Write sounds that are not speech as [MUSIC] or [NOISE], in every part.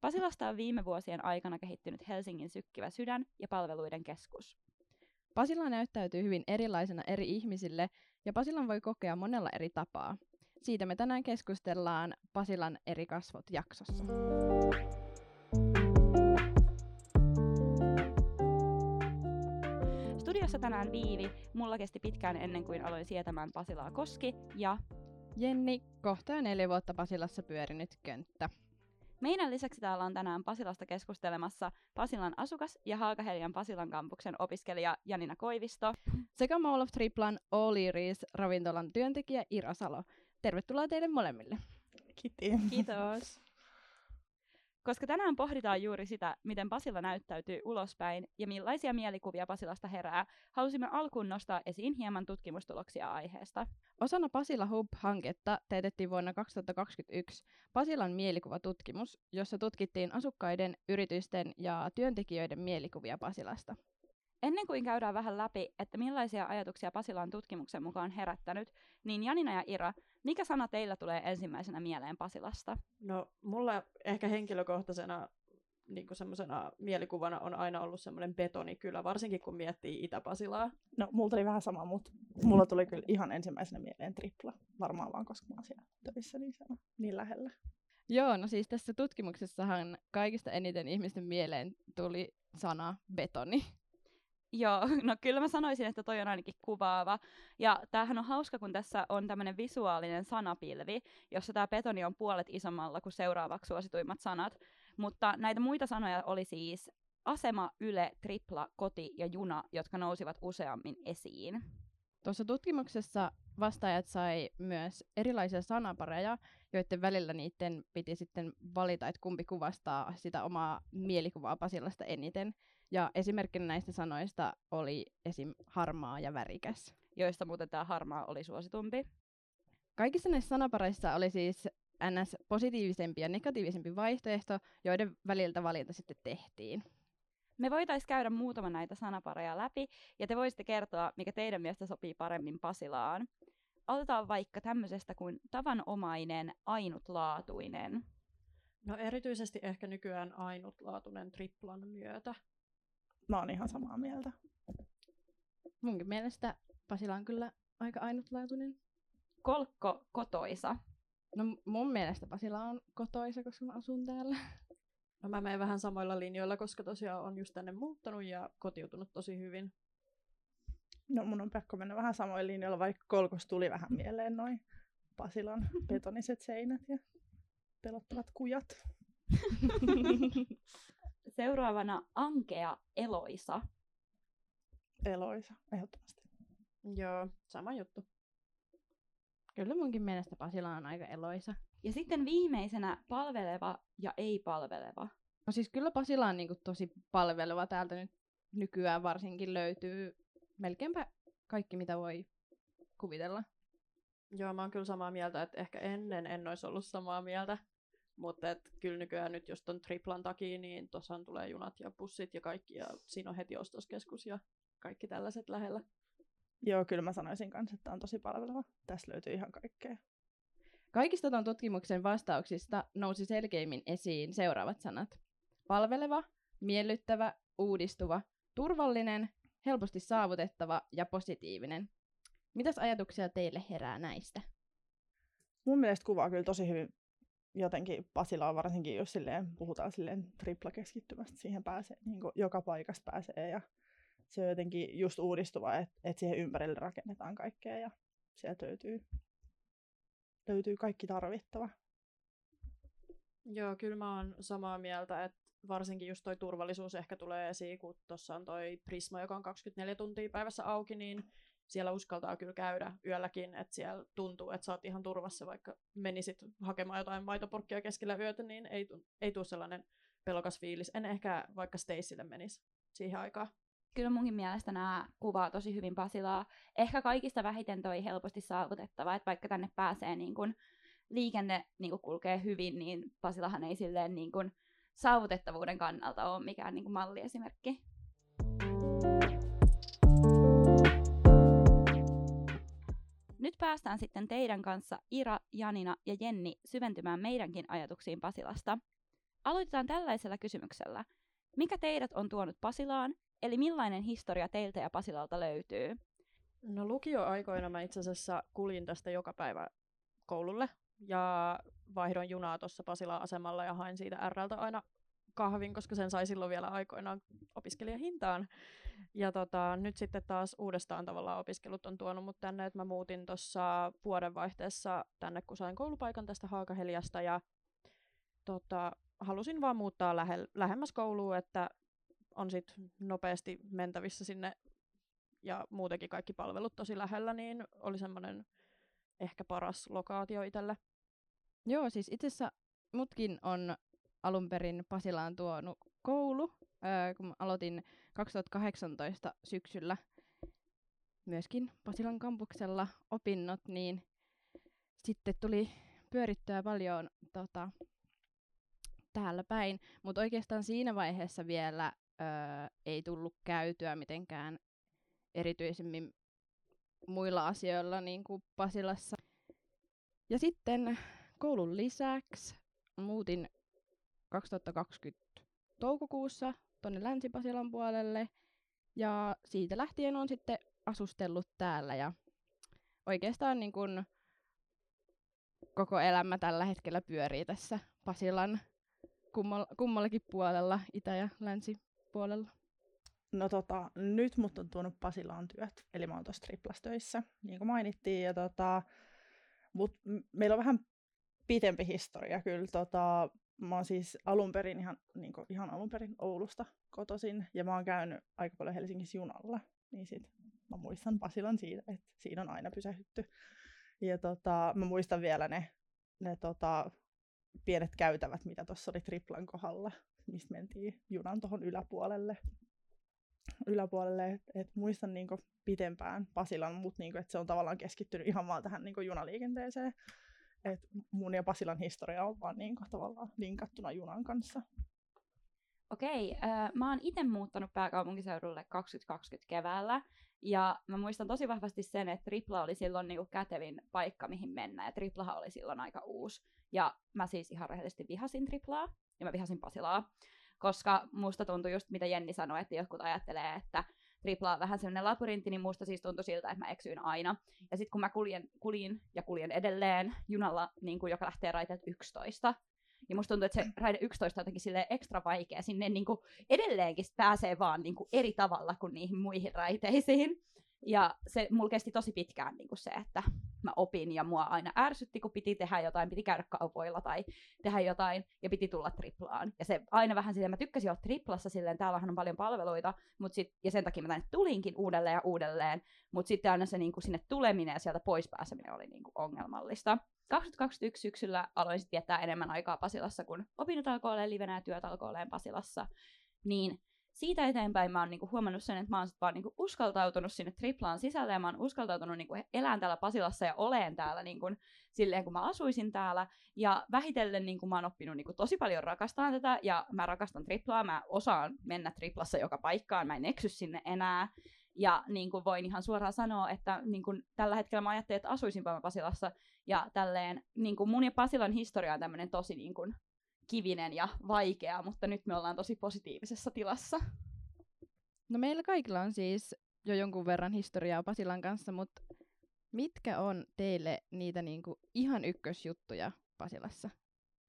Pasilasta on viime vuosien aikana kehittynyt Helsingin sykkivä sydän ja palveluiden keskus. Pasila näyttäytyy hyvin erilaisena eri ihmisille ja Pasilan voi kokea monella eri tapaa. Siitä me tänään keskustellaan Pasilan eri kasvot jaksossa. Studiossa tänään Viivi. Mulla kesti pitkään ennen kuin aloin sietämään Pasilaa koski ja Jenni, kohta jo neljä vuotta Pasilassa pyörinyt könttä. Meidän lisäksi täällä on tänään Pasilasta keskustelemassa Pasilan asukas ja Haakahelian Pasilan kampuksen opiskelija Janina Koivisto. Sekä Mall of Triplan Iris ravintolan työntekijä Ira Salo. Tervetuloa teille molemmille. Kiitti. Kiitos. Koska tänään pohditaan juuri sitä, miten Pasila näyttäytyy ulospäin ja millaisia mielikuvia Pasilasta herää, halusimme alkuun nostaa esiin hieman tutkimustuloksia aiheesta. Osana Pasila Hub-hanketta teetettiin vuonna 2021 Pasilan mielikuvatutkimus, jossa tutkittiin asukkaiden, yritysten ja työntekijöiden mielikuvia Pasilasta. Ennen kuin käydään vähän läpi, että millaisia ajatuksia Pasila on tutkimuksen mukaan herättänyt, niin Janina ja Ira, mikä sana teillä tulee ensimmäisenä mieleen Pasilasta? No, mulla ehkä henkilökohtaisena niin semmoisena mielikuvana on aina ollut semmoinen betonikylä, varsinkin kun miettii Itä-Pasilaa. No, mulla tuli vähän sama, mutta mulla tuli kyllä ihan ensimmäisenä mieleen tripla. Varmaan vaan, koska mä oon siellä töissä niin, sana, niin lähellä. Joo, no siis tässä tutkimuksessahan kaikista eniten ihmisten mieleen tuli sana betoni. Joo, [LAUGHS] no kyllä mä sanoisin, että toi on ainakin kuvaava. Ja tämähän on hauska, kun tässä on tämmöinen visuaalinen sanapilvi, jossa tämä betoni on puolet isommalla kuin seuraavaksi suosituimmat sanat. Mutta näitä muita sanoja oli siis asema, yle, tripla, koti ja juna, jotka nousivat useammin esiin. Tuossa tutkimuksessa vastaajat sai myös erilaisia sanapareja, joiden välillä niiden piti sitten valita, että kumpi kuvastaa sitä omaa mielikuvaa Pasilasta eniten. Ja esimerkkinä näistä sanoista oli esim. harmaa ja värikäs. Joista muuten tämä harmaa oli suositumpi. Kaikissa näissä sanapareissa oli siis ns. positiivisempi ja negatiivisempi vaihtoehto, joiden väliltä valinta sitten tehtiin. Me voitaisiin käydä muutama näitä sanapareja läpi, ja te voisitte kertoa, mikä teidän mielestä sopii paremmin Pasilaan. Aloitetaan vaikka tämmöisestä kuin tavanomainen, ainutlaatuinen. No erityisesti ehkä nykyään ainutlaatuinen triplan myötä. Mä oon ihan samaa mieltä. Munkin mielestä Pasila on kyllä aika ainutlaatuinen. Kolkko kotoisa. No mun mielestä Pasila on kotoisa, koska mä asun täällä. No mä menen vähän samoilla linjoilla, koska tosiaan on just tänne muuttanut ja kotiutunut tosi hyvin. No mun on pakko mennä vähän samoilla linjoilla, vaikka kolkos tuli vähän mieleen noin Pasilan [LAUGHS] betoniset seinät ja pelottavat kujat. [LAUGHS] Seuraavana Ankea Eloisa. Eloisa, ehdottomasti. Joo, sama juttu. Kyllä munkin mielestä Pasila on aika eloisa. Ja sitten viimeisenä palveleva ja ei-palveleva. No siis kyllä Pasila on niinku tosi palveleva. Täältä nyt nykyään varsinkin löytyy melkeinpä kaikki, mitä voi kuvitella. Joo, mä oon kyllä samaa mieltä, että ehkä ennen en olisi ollut samaa mieltä. Mutta et, kyllä nykyään nyt, jos on triplan takia, niin tuossa tulee junat ja bussit ja kaikki, ja siinä on heti ostoskeskus ja kaikki tällaiset lähellä. Joo, kyllä mä sanoisin kanssa, että on tosi palveleva. Tässä löytyy ihan kaikkea. Kaikista tuon tutkimuksen vastauksista nousi selkeimmin esiin seuraavat sanat. Palveleva, miellyttävä, uudistuva, turvallinen, helposti saavutettava ja positiivinen. Mitäs ajatuksia teille herää näistä? Mun mielestä kuvaa kyllä tosi hyvin jotenkin Pasilaa varsinkin, jos silleen puhutaan silleen triplakeskittymästä, siihen pääsee, niin joka paikasta pääsee ja se on jotenkin just uudistuva, että et siihen ympärille rakennetaan kaikkea ja sieltä löytyy, löytyy kaikki tarvittava. Joo, kyllä mä oon samaa mieltä, että varsinkin just toi turvallisuus ehkä tulee esiin, kun tuossa on toi Prisma, joka on 24 tuntia päivässä auki, niin siellä uskaltaa kyllä käydä yölläkin, että siellä tuntuu, että sä oot ihan turvassa, vaikka menisit hakemaan jotain maitoporkkia keskellä yötä, niin ei, ei tule sellainen pelokas fiilis. En ehkä vaikka Stacylle menisi siihen aikaan. Kyllä munkin mielestä nämä kuvaa tosi hyvin Pasilaa. Ehkä kaikista vähiten toi helposti saavutettava, että vaikka tänne pääsee niin kun liikenne niin kun kulkee hyvin, niin Pasilahan ei silleen niin kun saavutettavuuden kannalta ole mikään niin kun malliesimerkki. Nyt päästään sitten teidän kanssa Ira, Janina ja Jenni syventymään meidänkin ajatuksiin Pasilasta. Aloitetaan tällaisella kysymyksellä. Mikä teidät on tuonut Pasilaan, eli millainen historia teiltä ja Pasilalta löytyy? No lukioaikoina mä itse asiassa kuljin tästä joka päivä koululle ja vaihdoin junaa tuossa Pasilan asemalla ja hain siitä Rltä aina kahvin, koska sen sai silloin vielä aikoinaan opiskelijahintaan. Ja tota, nyt sitten taas uudestaan tavallaan opiskelut on tuonut mut tänne, että mä muutin tuossa vuodenvaihteessa tänne, kun sain koulupaikan tästä Haakaheliasta ja tota, halusin vaan muuttaa lähe, lähemmäs kouluun, että on sit nopeasti mentävissä sinne ja muutenkin kaikki palvelut tosi lähellä, niin oli semmoinen ehkä paras lokaatio itselle. Joo, siis itse asiassa mutkin on alun perin Pasilaan tuonut koulu, öö, kun mä aloitin 2018 syksyllä myöskin Pasilan kampuksella opinnot, niin sitten tuli pyörittyä paljon tota, täällä päin, mutta oikeastaan siinä vaiheessa vielä öö, ei tullut käytyä mitenkään erityisemmin muilla asioilla niin kuin Pasilassa. Ja sitten koulun lisäksi muutin 2020 toukokuussa tuonne Länsi-Pasilan puolelle ja siitä lähtien on sitten asustellut täällä ja oikeastaan niin kun koko elämä tällä hetkellä pyörii tässä Pasilan kummal- kummallakin puolella, itä- ja länsipuolella. No tota, nyt mut on tuonut Pasilaan työt, eli mä oon tuossa triplas töissä, niin kuin mainittiin. Ja tota, mut meillä on vähän pitempi historia kyllä. Tota, mä oon siis alun perin ihan, niin kuin, ihan alun perin Oulusta kotoisin, ja mä oon käynyt aika paljon Helsingissä junalla. Niin sit mä muistan Pasilan siitä, että siinä on aina pysähdytty. Ja tota, mä muistan vielä ne, ne tota, pienet käytävät, mitä tuossa oli Triplan kohdalla, mistä mentiin junan tuohon yläpuolelle yläpuolelle, että et muistan niinku pitempään Pasilan, mutta niinku, se on tavallaan keskittynyt ihan vaan tähän niinku junaliikenteeseen. Et mun ja Pasilan historia on vaan niinku tavallaan linkattuna junan kanssa. Okei, äh, mä oon itse muuttanut pääkaupunkiseudulle 2020 keväällä, ja mä muistan tosi vahvasti sen, että Tripla oli silloin niinku kätevin paikka, mihin mennä, ja Triplahan oli silloin aika uusi. Ja mä siis ihan rehellisesti vihasin Triplaa, ja mä vihasin Pasilaa koska musta tuntui just, mitä Jenni sanoi, että jotkut ajattelee, että tripla vähän sellainen labyrintti, niin musta siis tuntui siltä, että mä eksyin aina. Ja sitten kun mä kuljen, kuljin ja kuljen edelleen junalla, niin kuin, joka lähtee raiteelta 11, ja musta tuntuu, että se raide 11 on jotenkin sille ekstra vaikea. Sinne niin kuin edelleenkin pääsee vaan niin kuin eri tavalla kuin niihin muihin raiteisiin. Ja se mulla kesti tosi pitkään niin kuin se, että mä opin ja mua aina ärsytti, kun piti tehdä jotain, piti käydä kaupoilla tai tehdä jotain ja piti tulla triplaan. Ja se aina vähän silleen, mä tykkäsin olla triplassa silleen, täällähän on paljon palveluita, mut sit, ja sen takia mä tänne tulinkin uudelleen ja uudelleen, mutta sitten aina se niin kuin sinne tuleminen ja sieltä pois pääseminen oli niin kuin ongelmallista. 2021 syksyllä aloin sitten viettää enemmän aikaa Pasilassa, kun opinnot alkoi olemaan livenä ja työt alkoi olemaan Pasilassa. Niin siitä eteenpäin mä oon niinku huomannut sen, että mä oon sit vaan niinku uskaltautunut sinne triplaan sisälle ja mä oon uskaltautunut niinku elään täällä Pasilassa ja oleen täällä niinku, silleen, kun mä asuisin täällä. Ja vähitellen niinku, mä oon oppinut niinku, tosi paljon rakastamaan tätä ja mä rakastan triplaa. Mä osaan mennä triplassa joka paikkaan, mä en eksy sinne enää. Ja niin kuin voin ihan suoraan sanoa, että niin kuin tällä hetkellä mä ajattelin, että asuisinpa mä Pasilassa. Ja tälleen niin kuin mun ja Pasilan historia on tämmöinen tosi niin kuin kivinen ja vaikea, mutta nyt me ollaan tosi positiivisessa tilassa. No meillä kaikilla on siis jo jonkun verran historiaa Pasilan kanssa, mutta mitkä on teille niitä niinku ihan ykkösjuttuja Pasilassa?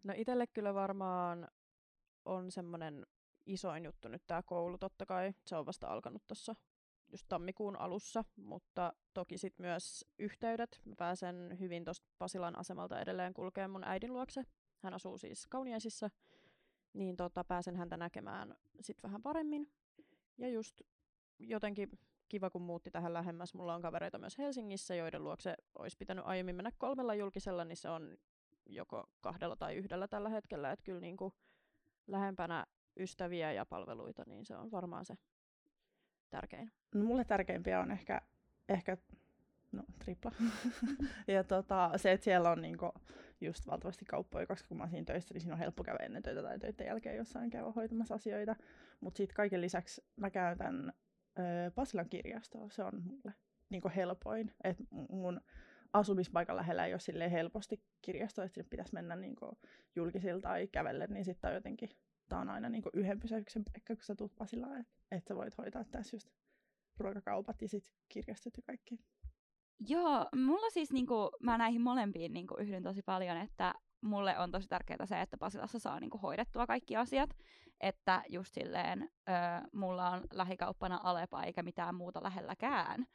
No itelle kyllä varmaan on semmoinen isoin juttu nyt tämä koulu totta kai. Se on vasta alkanut tuossa just tammikuun alussa, mutta toki sitten myös yhteydet. Mä pääsen hyvin tuosta Pasilan asemalta edelleen kulkemaan mun äidin luokse. Hän asuu siis Kauniaisissa, niin tota, pääsen häntä näkemään sitten vähän paremmin. Ja just jotenkin kiva, kun muutti tähän lähemmäs. Mulla on kavereita myös Helsingissä, joiden luokse olisi pitänyt aiemmin mennä kolmella julkisella, niin se on joko kahdella tai yhdellä tällä hetkellä. Että kyllä niin kuin lähempänä ystäviä ja palveluita, niin se on varmaan se tärkein. No, mulle tärkeimpiä on ehkä, ehkä no, tripla. [LAUGHS] ja tota, se, että siellä on niinku just valtavasti kauppoja, koska kun mä oon siinä töissä, niin siinä on helppo käydä ennen töitä tai töiden jälkeen jossain käydä hoitamassa asioita. Mutta sitten kaiken lisäksi mä käytän ö, Pasilan kirjastoa, se on mulle niinku helpoin. Et mun asumispaikan lähellä ei ole helposti kirjasto, että sinne pitäisi mennä niin julkisilta tai kävelle, niin sitten on jotenkin, tämä on aina niin yhden pysäyksen paikka, kun sä tuut Pasilaan, että et sä voit hoitaa tässä just ruokakaupat ja sitten kirjastot ja kaikki. Joo, mulla siis niinku, mä näihin molempiin niinku yhdyn tosi paljon, että mulle on tosi tärkeää se, että Pasilassa saa niinku hoidettua kaikki asiat. Että just silleen, ö, mulla on lähikauppana Alepa eikä mitään muuta lähelläkään.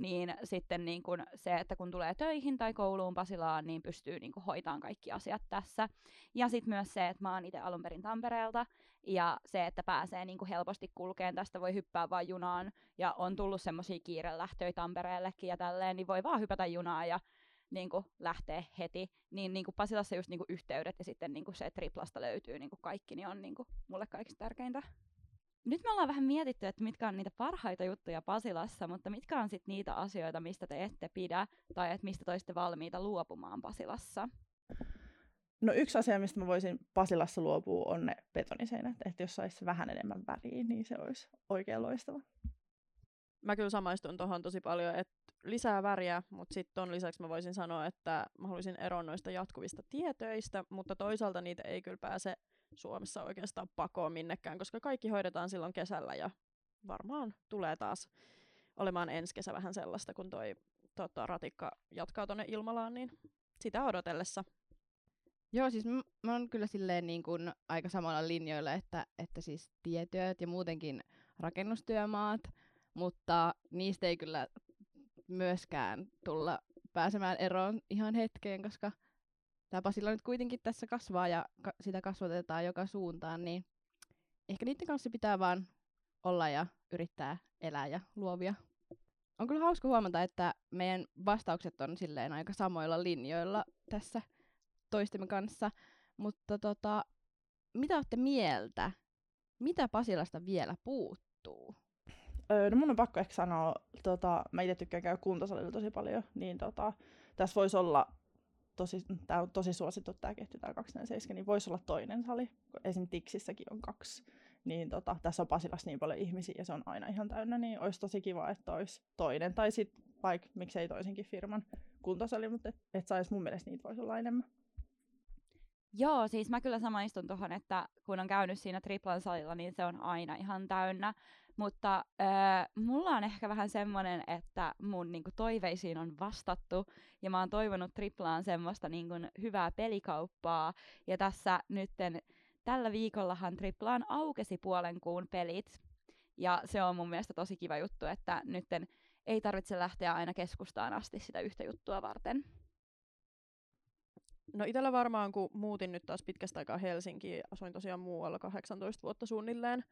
Niin sitten niin kun se, että kun tulee töihin tai kouluun Pasilaan, niin pystyy niin hoitamaan kaikki asiat tässä. Ja sitten myös se, että mä oon itse alun perin Tampereelta, ja se, että pääsee niin helposti kulkeen tästä, voi hyppää vaan junaan, ja on tullut semmoisia kiirelähtöjä Tampereellekin ja tälleen, niin voi vaan hypätä junaan ja niin kuin lähtee heti, niin, niin kuin Pasilassa just niin kuin yhteydet ja sitten niin kuin se, että triplasta löytyy niin kuin kaikki, niin on niin kuin mulle kaikista tärkeintä. Nyt me ollaan vähän mietitty, että mitkä on niitä parhaita juttuja Pasilassa, mutta mitkä on sitten niitä asioita, mistä te ette pidä, tai että mistä toiste valmiita luopumaan Pasilassa? No yksi asia, mistä mä voisin Pasilassa luopua, on ne betoniseinät. Että jos saisi vähän enemmän väriä, niin se olisi oikein loistava. Mä kyllä samaistun tuohon tosi paljon, että lisää väriä, mutta sitten ton lisäksi mä voisin sanoa, että mä haluaisin eroon noista jatkuvista tietöistä, mutta toisaalta niitä ei kyllä pääse Suomessa oikeastaan pakoon minnekään, koska kaikki hoidetaan silloin kesällä ja varmaan tulee taas olemaan ensi kesä vähän sellaista, kun toi tota, ratikka jatkaa tuonne Ilmalaan, niin sitä odotellessa. Joo, siis mä, mä oon kyllä silleen niin kuin aika samalla linjoilla, että, että siis tietyöt ja muutenkin rakennustyömaat, mutta niistä ei kyllä myöskään tulla pääsemään eroon ihan hetkeen, koska tämä Pasilla nyt kuitenkin tässä kasvaa ja ka- sitä kasvatetaan joka suuntaan, niin ehkä niiden kanssa pitää vaan olla ja yrittää elää ja luovia. On kyllä hauska huomata, että meidän vastaukset on silleen aika samoilla linjoilla tässä toistemme kanssa, mutta tota, mitä olette mieltä? Mitä Pasilasta vielä puuttuu? Öö, no mun on pakko ehkä sanoa, tota, mä itse tykkään käydä kuntosalilla tosi paljon, niin tota, tässä voisi olla tosi, tää on tosi suosittu tämä ketju, tämä 247, niin voisi olla toinen sali. Esim. Tiksissäkin on kaksi. Niin tota, tässä on Pasilassa niin paljon ihmisiä ja se on aina ihan täynnä, niin olisi tosi kiva, että olisi toinen. Tai sitten vaikka miksei toisenkin firman kuntosali, mutta et, et saisi mun mielestä niitä voisi olla enemmän. Joo, siis mä kyllä samaistun tuohon, että kun on käynyt siinä triplan salilla, niin se on aina ihan täynnä. Mutta äh, mulla on ehkä vähän semmoinen, että mun niinku, toiveisiin on vastattu ja mä oon toivonut triplaan semmoista niinku, hyvää pelikauppaa. Ja tässä nytten tällä viikollahan triplaan aukesi puolen kuun pelit. Ja se on mun mielestä tosi kiva juttu, että nytten ei tarvitse lähteä aina keskustaan asti sitä yhtä juttua varten. No itellä varmaan, kun muutin nyt taas pitkästä aikaa Helsinkiin, asuin tosiaan muualla 18 vuotta suunnilleen,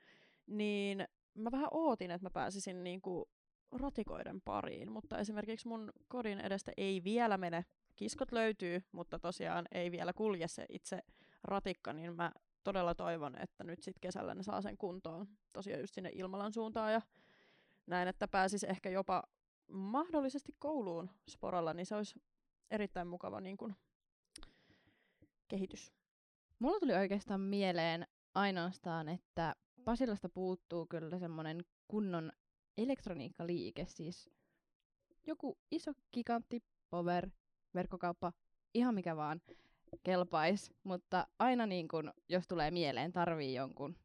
niin mä vähän ootin, että mä pääsisin niinku ratikoiden pariin, mutta esimerkiksi mun kodin edestä ei vielä mene. Kiskot löytyy, mutta tosiaan ei vielä kulje se itse ratikka, niin mä todella toivon, että nyt sitten kesällä ne saa sen kuntoon tosiaan just sinne Ilmalan suuntaan ja näin, että pääsis ehkä jopa mahdollisesti kouluun sporalla, niin se olisi erittäin mukava niin kun, kehitys. Mulla tuli oikeastaan mieleen ainoastaan, että Pasilasta puuttuu kyllä semmoinen kunnon elektroniikkaliike, siis joku iso gigantti power, verkkokauppa, ihan mikä vaan kelpais, mutta aina niin kun, jos tulee mieleen, tarvii jonkun,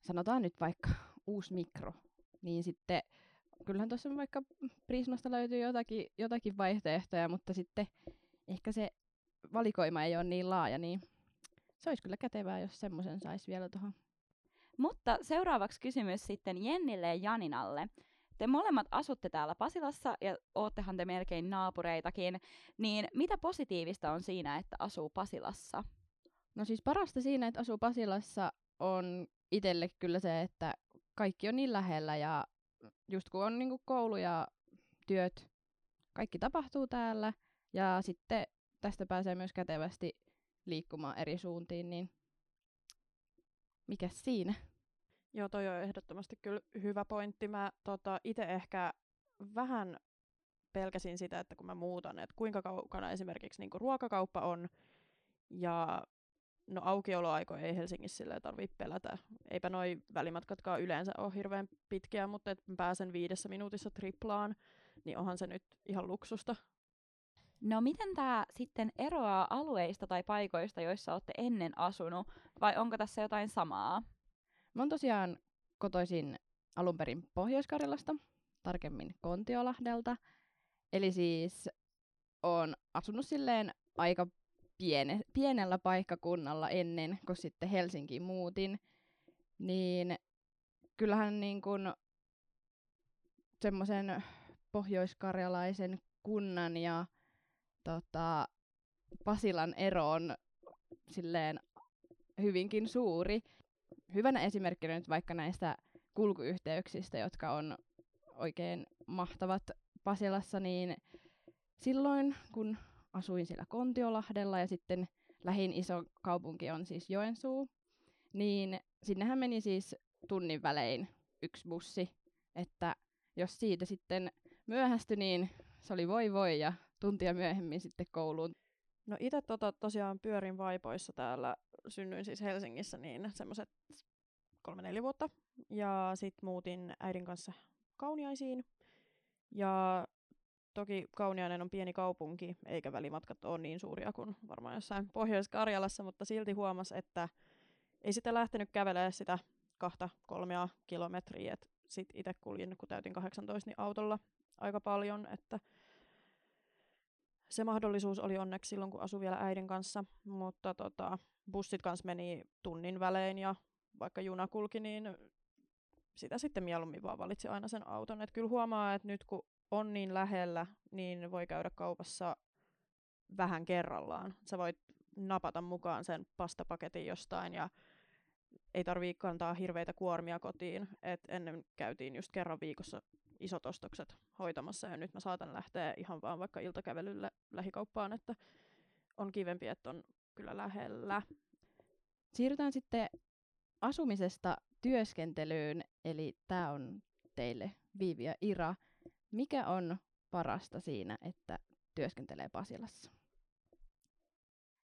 sanotaan nyt vaikka uusi mikro, niin sitten kyllähän tuossa vaikka Prismasta löytyy jotakin, jotakin vaihtoehtoja, mutta sitten ehkä se valikoima ei ole niin laaja, niin se olisi kyllä kätevää, jos semmoisen saisi vielä tuohon mutta seuraavaksi kysymys sitten Jennille ja Janinalle. Te molemmat asutte täällä Pasilassa ja oottehan te melkein naapureitakin, niin mitä positiivista on siinä, että asuu Pasilassa? No siis parasta siinä, että asuu Pasilassa on itselle kyllä se, että kaikki on niin lähellä ja just kun on niinku koulu ja työt, kaikki tapahtuu täällä ja sitten tästä pääsee myös kätevästi liikkumaan eri suuntiin, niin mikä siinä? Joo, toi on ehdottomasti kyllä hyvä pointti. Mä tota, itse ehkä vähän pelkäsin sitä, että kun mä muutan, että kuinka kaukana esimerkiksi niin ruokakauppa on, ja no aukioloaikoja ei Helsingissä tarvitse pelätä. Eipä noi välimatkatkaan yleensä ole hirveän pitkiä, mutta että pääsen viidessä minuutissa triplaan, niin onhan se nyt ihan luksusta. No miten tämä sitten eroaa alueista tai paikoista, joissa olette ennen asunut, vai onko tässä jotain samaa? Mä oon tosiaan kotoisin alun perin Pohjois-Karjalasta, tarkemmin Kontiolahdelta. Eli siis oon asunut silleen aika piene, pienellä paikkakunnalla ennen kuin sitten Helsinkiin muutin. Niin kyllähän niin kuin semmoisen pohjoiskarjalaisen kunnan ja tota, Pasilan ero on silleen hyvinkin suuri. Hyvänä esimerkkinä nyt vaikka näistä kulkuyhteyksistä, jotka on oikein mahtavat Pasilassa, niin silloin kun asuin siellä Kontiolahdella ja sitten lähin iso kaupunki on siis Joensuu, niin sinnehän meni siis tunnin välein yksi bussi, että jos siitä sitten myöhästyi, niin se oli voi voi ja tuntia myöhemmin sitten kouluun. No itse tota, tosiaan pyörin vaipoissa täällä, synnyin siis Helsingissä niin semmoiset kolme-neljä vuotta. Ja sitten muutin äidin kanssa Kauniaisiin. Ja toki Kauniainen on pieni kaupunki, eikä välimatkat ole niin suuria kuin varmaan jossain Pohjois-Karjalassa, mutta silti huomas, että ei sitä lähtenyt kävelemään sitä kahta, kolmea kilometriä. Sitten itse kuljin, kun täytin 18, niin autolla aika paljon, että se mahdollisuus oli onneksi silloin, kun asui vielä äidin kanssa, mutta tota, bussit kanssa meni tunnin välein ja vaikka juna kulki, niin sitä sitten mieluummin vaan valitsi aina sen auton. Et kyllä huomaa, että nyt kun on niin lähellä, niin voi käydä kaupassa vähän kerrallaan. Sä voit napata mukaan sen pastapaketin jostain ja ei tarvii kantaa hirveitä kuormia kotiin. Et ennen käytiin just kerran viikossa isot ostokset hoitamassa ja nyt mä saatan lähteä ihan vaan vaikka iltakävelylle lähikauppaan, että on kivempi, että on kyllä lähellä. Siirrytään sitten asumisesta työskentelyyn, eli tämä on teille Viivi ja Ira. Mikä on parasta siinä, että työskentelee Pasilassa?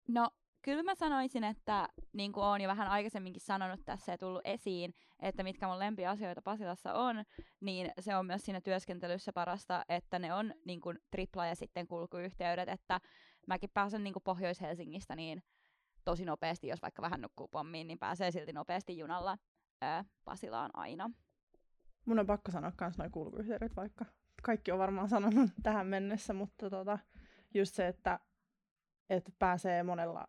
No, kyllä mä sanoisin, että niin kuin olen jo vähän aikaisemminkin sanonut tässä ja tullut esiin, että mitkä mun lempiasioita Pasilassa on, niin se on myös siinä työskentelyssä parasta, että ne on niin kuin tripla ja sitten kulkuyhteydet, että mäkin pääsen niin kuin Pohjois-Helsingistä niin tosi nopeasti, jos vaikka vähän nukkuu pommiin, niin pääsee silti nopeasti junalla ää, Pasilaan aina. Mun on pakko sanoa myös noin kulkuyhteydet, vaikka kaikki on varmaan sanonut [LAUGHS] tähän mennessä, mutta tota, just se, että, että pääsee monella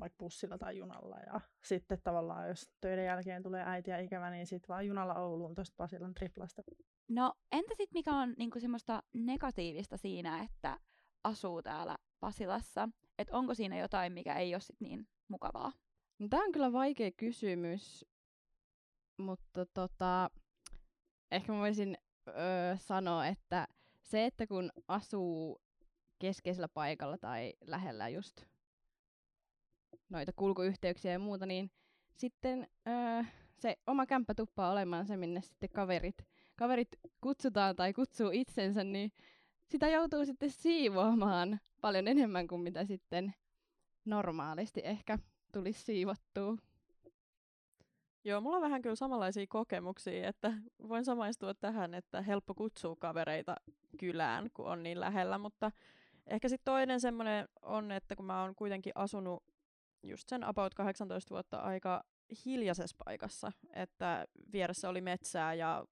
vaikka bussilla tai junalla. Ja sitten tavallaan, jos töiden jälkeen tulee äiti ja ikävä, niin sitten vaan junalla Ouluun tuosta Pasilan triplasta. No entä sitten mikä on niinku semmoista negatiivista siinä, että asuu täällä Pasilassa? Että onko siinä jotain, mikä ei ole sit niin mukavaa? No, Tämä on kyllä vaikea kysymys, mutta tota, ehkä mä voisin öö, sanoa, että se, että kun asuu keskeisellä paikalla tai lähellä just noita kulkuyhteyksiä ja muuta, niin sitten öö, se oma kämppä tuppaa olemaan se, minne sitten kaverit, kaverit kutsutaan tai kutsuu itsensä, niin sitä joutuu sitten siivoamaan paljon enemmän kuin mitä sitten normaalisti ehkä tulisi siivottua. Joo, mulla on vähän kyllä samanlaisia kokemuksia, että voin samaistua tähän, että helppo kutsua kavereita kylään, kun on niin lähellä, mutta ehkä sitten toinen semmoinen on, että kun mä oon kuitenkin asunut just sen about 18 vuotta aika hiljaisessa paikassa, että vieressä oli metsää ja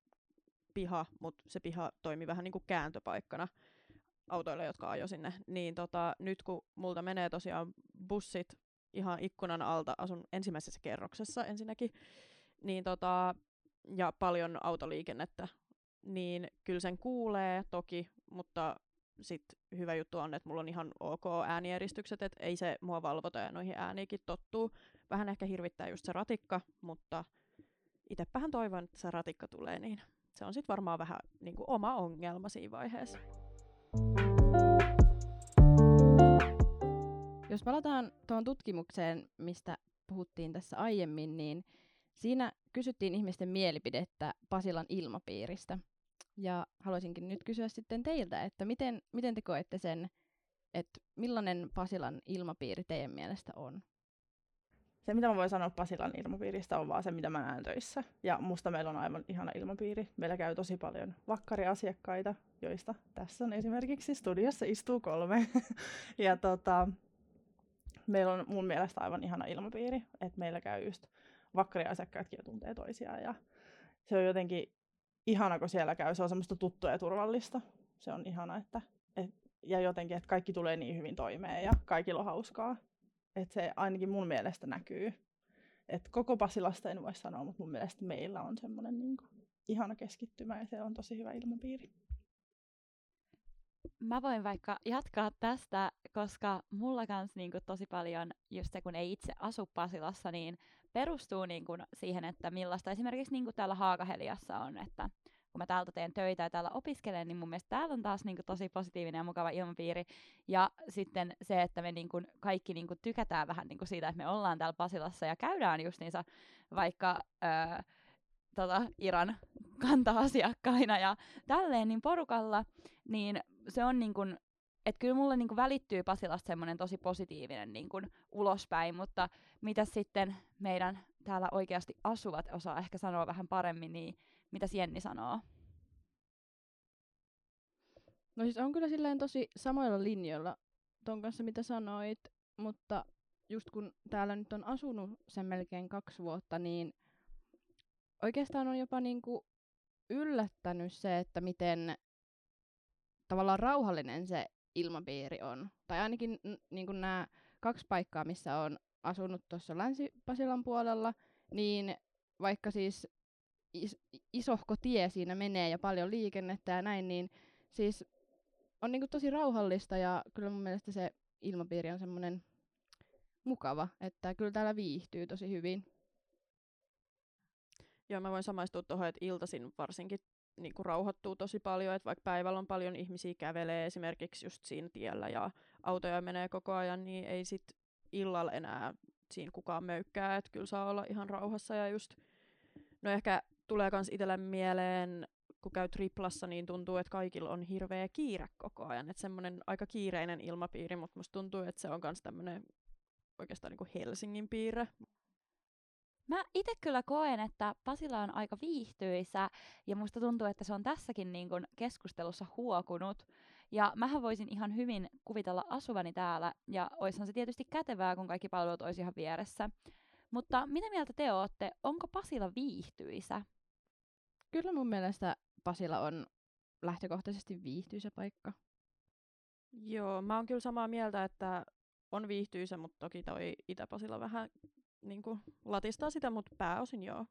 piha, mutta se piha toimi vähän niin kuin kääntöpaikkana autoille, jotka ajo sinne. Niin tota, nyt kun multa menee tosiaan bussit ihan ikkunan alta, asun ensimmäisessä kerroksessa ensinnäkin, niin tota, ja paljon autoliikennettä, niin kyllä sen kuulee toki, mutta sit hyvä juttu on, että mulla on ihan ok äänieristykset, että ei se mua valvota ja noihin ääniikin tottuu. Vähän ehkä hirvittää just se ratikka, mutta itsepähän toivon, että se ratikka tulee, niin se on sitten varmaan vähän niin kuin oma ongelma siinä vaiheessa. Jos palataan tuohon tutkimukseen, mistä puhuttiin tässä aiemmin, niin siinä kysyttiin ihmisten mielipidettä Pasilan ilmapiiristä. Ja haluaisinkin nyt kysyä sitten teiltä, että miten, miten te koette sen, että millainen Pasilan ilmapiiri teidän mielestä on? se, mitä mä voin sanoa Pasilan ilmapiiristä, on vaan se, mitä mä näen töissä. Ja musta meillä on aivan ihana ilmapiiri. Meillä käy tosi paljon vakkariasiakkaita, joista tässä on esimerkiksi studiossa istuu kolme. [LAUGHS] ja tota, meillä on mun mielestä aivan ihana ilmapiiri, että meillä käy just vakkariasiakkaatkin jo tuntee toisiaan. Ja se on jotenkin ihana, kun siellä käy. Se on semmoista tuttua ja turvallista. Se on ihana, että, et, ja jotenkin, että kaikki tulee niin hyvin toimeen ja kaikilla on hauskaa. Että se ainakin mun mielestä näkyy. Et koko Pasilasta en voi sanoa, mutta mun mielestä meillä on semmoinen niin ihana keskittymä ja se on tosi hyvä ilmapiiri. Mä voin vaikka jatkaa tästä, koska mulla kans niinku tosi paljon, just se kun ei itse asu Pasilassa, niin perustuu niinku siihen, että millaista esimerkiksi niinku täällä Haakaheliassa on, että kun mä täältä teen töitä ja täällä opiskelen, niin mun mielestä täällä on taas niinku tosi positiivinen ja mukava ilmapiiri. Ja sitten se, että me niinku kaikki niinku tykätään vähän niinku siitä, että me ollaan täällä Pasilassa ja käydään justiinsa vaikka öö, tota, Iran kanta-asiakkaina ja tälleen niin porukalla, niin se on niin kuin, että kyllä mulle niin kuin välittyy Pasilasta semmoinen tosi positiivinen niin kuin ulospäin, mutta mitä sitten meidän täällä oikeasti asuvat osaa ehkä sanoa vähän paremmin, niin mitä Jenni sanoo? No siis on kyllä silleen tosi samoilla linjoilla ton kanssa, mitä sanoit, mutta just kun täällä nyt on asunut sen melkein kaksi vuotta, niin oikeastaan on jopa niinku yllättänyt se, että miten tavallaan rauhallinen se ilmapiiri on. Tai ainakin n- niinku nämä kaksi paikkaa, missä on asunut tuossa Länsi-Pasilan puolella, niin vaikka siis is- isohko tie siinä menee ja paljon liikennettä ja näin, niin siis on niinku tosi rauhallista ja kyllä mun mielestä se ilmapiiri on semmoinen mukava, että kyllä täällä viihtyy tosi hyvin. Joo, mä voin samaistua tuohon, että iltaisin varsinkin niin kuin rauhoittuu tosi paljon, että vaikka päivällä on paljon ihmisiä kävelee esimerkiksi just siinä tiellä ja autoja menee koko ajan, niin ei sit illalla enää siinä kukaan möykkää, että kyllä saa olla ihan rauhassa ja just, no ehkä tulee kans itselle mieleen, kun käy triplassa, niin tuntuu, että kaikilla on hirveä kiire koko ajan, että semmoinen aika kiireinen ilmapiiri, mutta musta tuntuu, että se on kans tämmöinen oikeastaan niin Helsingin piirre. Mä itse kyllä koen, että Pasila on aika viihtyisä ja musta tuntuu, että se on tässäkin niin keskustelussa huokunut. Ja mähän voisin ihan hyvin kuvitella asuvani täällä ja oishan se tietysti kätevää, kun kaikki palvelut olisi ihan vieressä. Mutta mitä mieltä te ootte? Onko Pasila viihtyisä? Kyllä mun mielestä Pasila on lähtökohtaisesti viihtyisä paikka. Joo, mä oon kyllä samaa mieltä, että on viihtyisä, mutta toki toi Itä-Pasila vähän niin kuin, latistaa sitä, mutta pääosin joo.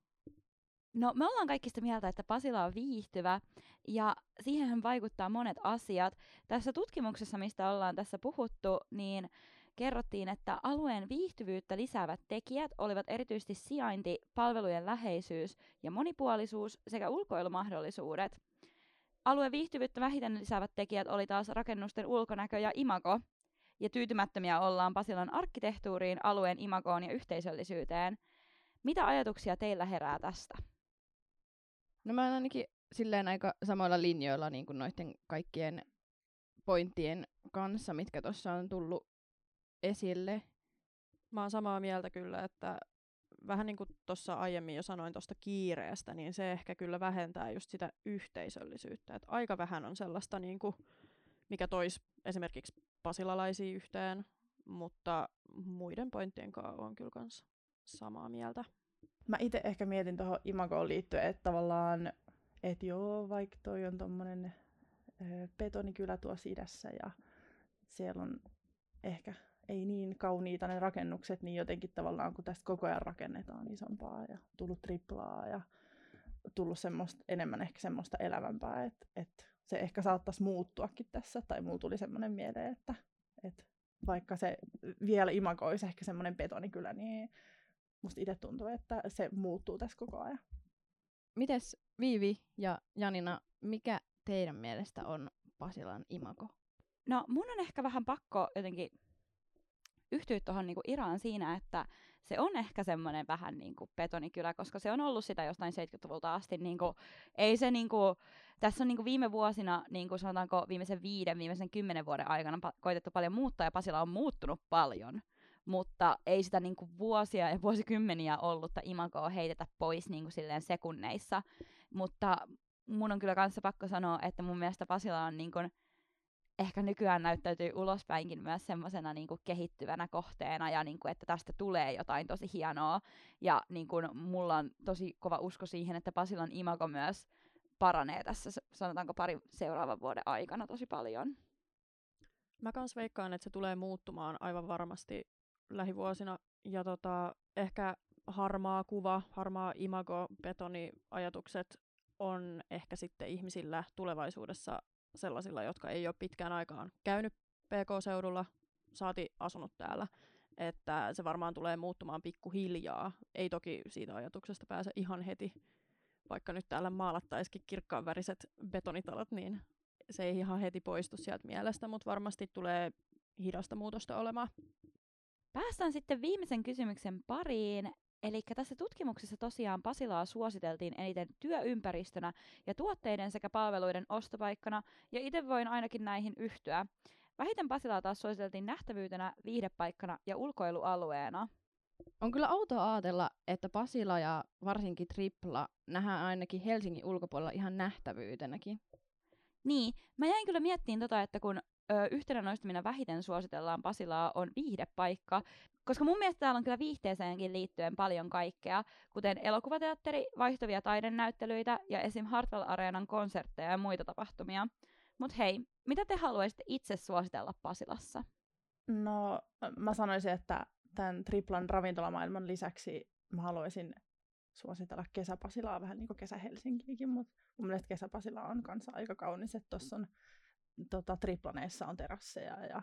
No me ollaan kaikki sitä mieltä, että Pasila on viihtyvä ja siihen vaikuttaa monet asiat. Tässä tutkimuksessa, mistä ollaan tässä puhuttu, niin kerrottiin, että alueen viihtyvyyttä lisäävät tekijät olivat erityisesti sijainti, palvelujen läheisyys ja monipuolisuus sekä ulkoilumahdollisuudet. Alueen viihtyvyyttä vähiten lisäävät tekijät oli taas rakennusten ulkonäkö ja imago, ja tyytymättömiä ollaan Pasilan arkkitehtuuriin, alueen imagoon ja yhteisöllisyyteen. Mitä ajatuksia teillä herää tästä? No mä oon ainakin silleen aika samoilla linjoilla niin kuin noiden kaikkien pointtien kanssa, mitkä tuossa on tullut esille. Mä oon samaa mieltä kyllä, että vähän niin kuin tuossa aiemmin jo sanoin tuosta kiireestä, niin se ehkä kyllä vähentää just sitä yhteisöllisyyttä. Et aika vähän on sellaista, niin kuin, mikä toisi esimerkiksi pasilalaisia yhteen, mutta muiden pointtien kanssa on kyllä kans samaa mieltä. Mä itse ehkä mietin tuohon imagoon liittyen, että tavallaan, että joo, vaikka toi on tommonen betonikylä tuossa idässä ja siellä on ehkä ei niin kauniita ne rakennukset, niin jotenkin tavallaan kun tästä koko ajan rakennetaan isompaa ja tullut triplaa ja tullut semmoista, enemmän ehkä semmoista elävämpää, että et se ehkä saattaisi muuttuakin tässä, tai mulla tuli semmoinen mieleen, että, että vaikka se vielä imago olisi ehkä semmoinen betonikylä, niin musta itse tuntuu, että se muuttuu tässä koko ajan. Mites Viivi ja Janina, mikä teidän mielestä on Pasilan imago? No mun on ehkä vähän pakko jotenkin yhtyä tuohon niinku Iraan siinä, että se on ehkä semmoinen vähän niinku betonikylä, koska se on ollut sitä jostain 70-luvulta asti. Niinku, ei se niinku, tässä on niinku viime vuosina, niinku sanotaanko viimeisen viiden, viimeisen kymmenen vuoden aikana pa- koitettu paljon muuttaa ja Pasila on muuttunut paljon. Mutta ei sitä niinku vuosia ja vuosikymmeniä ollutta imagoa heitetä pois niinku silleen sekunneissa. Mutta mun on kyllä kanssa pakko sanoa, että mun mielestä Pasila on niinku, ehkä nykyään näyttäytyy ulospäinkin myös semmoisena niinku kehittyvänä kohteena ja niinku, että tästä tulee jotain tosi hienoa. Ja niinku, mulla on tosi kova usko siihen, että Pasilan imago myös paranee tässä sanotaanko pari seuraavan vuoden aikana tosi paljon. Mä kans veikkaan, että se tulee muuttumaan aivan varmasti lähivuosina. Ja tota, ehkä harmaa kuva, harmaa imago, betoniajatukset on ehkä sitten ihmisillä tulevaisuudessa sellaisilla, jotka ei ole pitkään aikaan käynyt PK-seudulla, saati asunut täällä. Että se varmaan tulee muuttumaan pikkuhiljaa. Ei toki siitä ajatuksesta pääse ihan heti, vaikka nyt täällä maalattaisikin kirkkaanväriset betonitalot, niin se ei ihan heti poistu sieltä mielestä, mutta varmasti tulee hidasta muutosta olemaan. Päästään sitten viimeisen kysymyksen pariin. Eli tässä tutkimuksessa tosiaan Pasilaa suositeltiin eniten työympäristönä ja tuotteiden sekä palveluiden ostopaikkana, ja itse voin ainakin näihin yhtyä. Vähiten Pasilaa taas suositeltiin nähtävyytenä, viihdepaikkana ja ulkoilualueena. On kyllä outoa ajatella, että Pasila ja varsinkin Tripla nähdään ainakin Helsingin ulkopuolella ihan nähtävyytenäkin. Niin, mä jäin kyllä miettiin tota, että kun yhtenä noista minä vähiten suositellaan Pasilaa on viihdepaikka, koska mun mielestä täällä on kyllä viihteeseenkin liittyen paljon kaikkea, kuten elokuvateatteri, vaihtuvia taidennäyttelyitä ja esim. Hartwell Areenan konsertteja ja muita tapahtumia. Mut hei, mitä te haluaisitte itse suositella Pasilassa? No, mä sanoisin, että tämän triplan ravintolamaailman lisäksi mä haluaisin suositella kesäpasilaa vähän niin kuin kesä Helsinkiikin, mutta mun mielestä kesäpasila on kanssa aika kaunis, että tuossa on tota, triplaneissa on terasseja ja,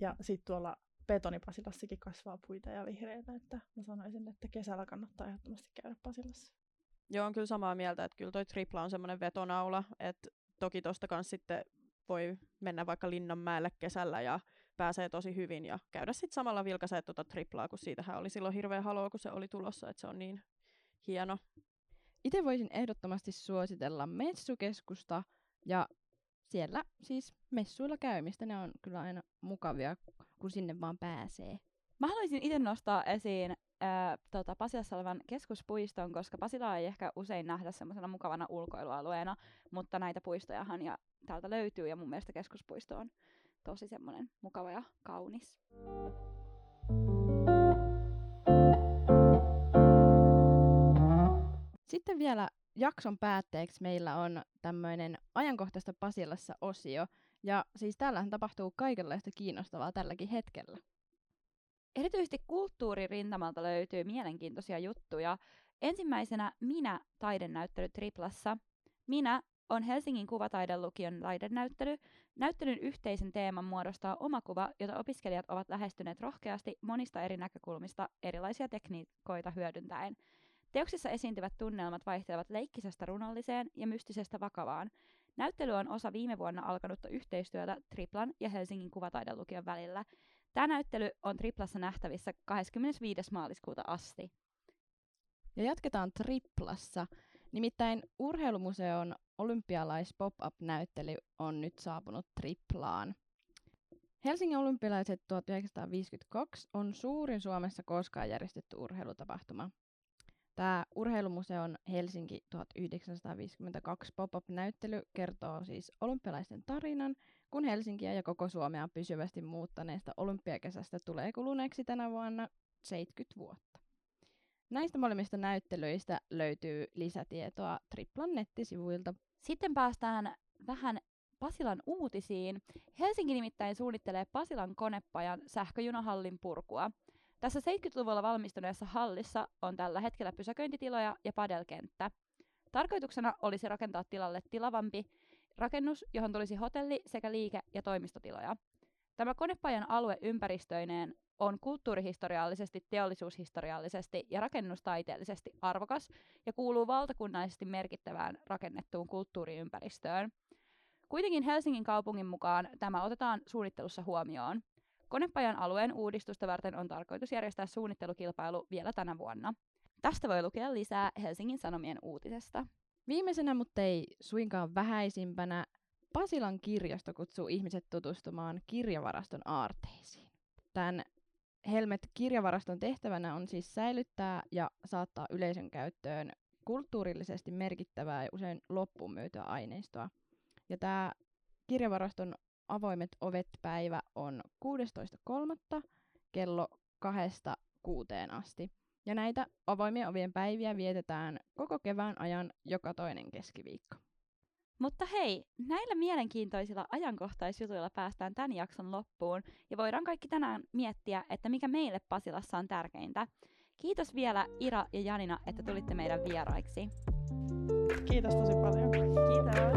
ja sitten tuolla betonipasilassakin kasvaa puita ja vihreitä, että mä sanoisin, että kesällä kannattaa ehdottomasti käydä Pasilassa. Joo, on kyllä samaa mieltä, että kyllä toi tripla on semmoinen vetonaula, että toki tosta kanssa sitten voi mennä vaikka Linnanmäelle kesällä ja pääsee tosi hyvin ja käydä sitten samalla vilkaisee tuota triplaa, kun siitähän oli silloin hirveä haloo, kun se oli tulossa, että se on niin hieno. Itse voisin ehdottomasti suositella messukeskusta ja siellä siis messuilla käymistä. Ne on kyllä aina mukavia, kun sinne vaan pääsee. Mä haluaisin itse nostaa esiin ää, tota, Pasilassa olevan keskuspuiston, koska Pasilaa ei ehkä usein nähdä semmoisena mukavana ulkoilualueena, mutta näitä puistojahan ja täältä löytyy ja mun mielestä keskuspuisto on tosi semmoinen mukava ja kaunis. Sitten vielä jakson päätteeksi meillä on tämmöinen ajankohtaista Pasilassa osio, ja siis täällähän tapahtuu kaikenlaista kiinnostavaa tälläkin hetkellä. Erityisesti kulttuuririntamalta löytyy mielenkiintoisia juttuja. Ensimmäisenä Minä taidennäyttely Triplassa. Minä on Helsingin kuvataidelukion taidennäyttely. Näyttelyn yhteisen teeman muodostaa oma kuva, jota opiskelijat ovat lähestyneet rohkeasti monista eri näkökulmista erilaisia tekniikoita hyödyntäen. Teoksissa esiintyvät tunnelmat vaihtelevat leikkisestä runolliseen ja mystisestä vakavaan. Näyttely on osa viime vuonna alkanutta yhteistyötä Triplan ja Helsingin kuvataidelukion välillä. Tämä näyttely on Triplassa nähtävissä 25. maaliskuuta asti. Ja jatketaan Triplassa. Nimittäin Urheilumuseon olympialais pop-up-näyttely on nyt saapunut Triplaan. Helsingin olympialaiset 1952 on suurin Suomessa koskaan järjestetty urheilutapahtuma. Tämä Urheilumuseon Helsinki 1952 pop-up-näyttely kertoo siis olympialaisten tarinan, kun Helsinkiä ja koko Suomea pysyvästi muuttaneesta olympiakesästä tulee kuluneeksi tänä vuonna 70 vuotta. Näistä molemmista näyttelyistä löytyy lisätietoa Triplan nettisivuilta. Sitten päästään vähän Pasilan uutisiin. Helsinki nimittäin suunnittelee Pasilan konepajan sähköjunahallin purkua. Tässä 70-luvulla valmistuneessa hallissa on tällä hetkellä pysäköintitiloja ja padelkenttä. Tarkoituksena olisi rakentaa tilalle tilavampi rakennus, johon tulisi hotelli sekä liike- ja toimistotiloja. Tämä konepajan alue ympäristöineen on kulttuurihistoriallisesti, teollisuushistoriallisesti ja rakennustaiteellisesti arvokas ja kuuluu valtakunnallisesti merkittävään rakennettuun kulttuuriympäristöön. Kuitenkin Helsingin kaupungin mukaan tämä otetaan suunnittelussa huomioon. Konepajan alueen uudistusta varten on tarkoitus järjestää suunnittelukilpailu vielä tänä vuonna. Tästä voi lukea lisää Helsingin Sanomien uutisesta. Viimeisenä, mutta ei suinkaan vähäisimpänä, Pasilan kirjasto kutsuu ihmiset tutustumaan kirjavaraston aarteisiin. Tämän Helmet kirjavaraston tehtävänä on siis säilyttää ja saattaa yleisön käyttöön kulttuurillisesti merkittävää ja usein loppuun myytyä aineistoa. Ja tämä kirjavaraston avoimet ovet päivä on 16.3. kello kahdesta kuuteen asti. Ja näitä avoimien ovien päiviä vietetään koko kevään ajan joka toinen keskiviikko. Mutta hei, näillä mielenkiintoisilla ajankohtaisjutuilla päästään tämän jakson loppuun ja voidaan kaikki tänään miettiä, että mikä meille Pasilassa on tärkeintä. Kiitos vielä Ira ja Janina, että tulitte meidän vieraiksi. Kiitos tosi paljon. Kiitos.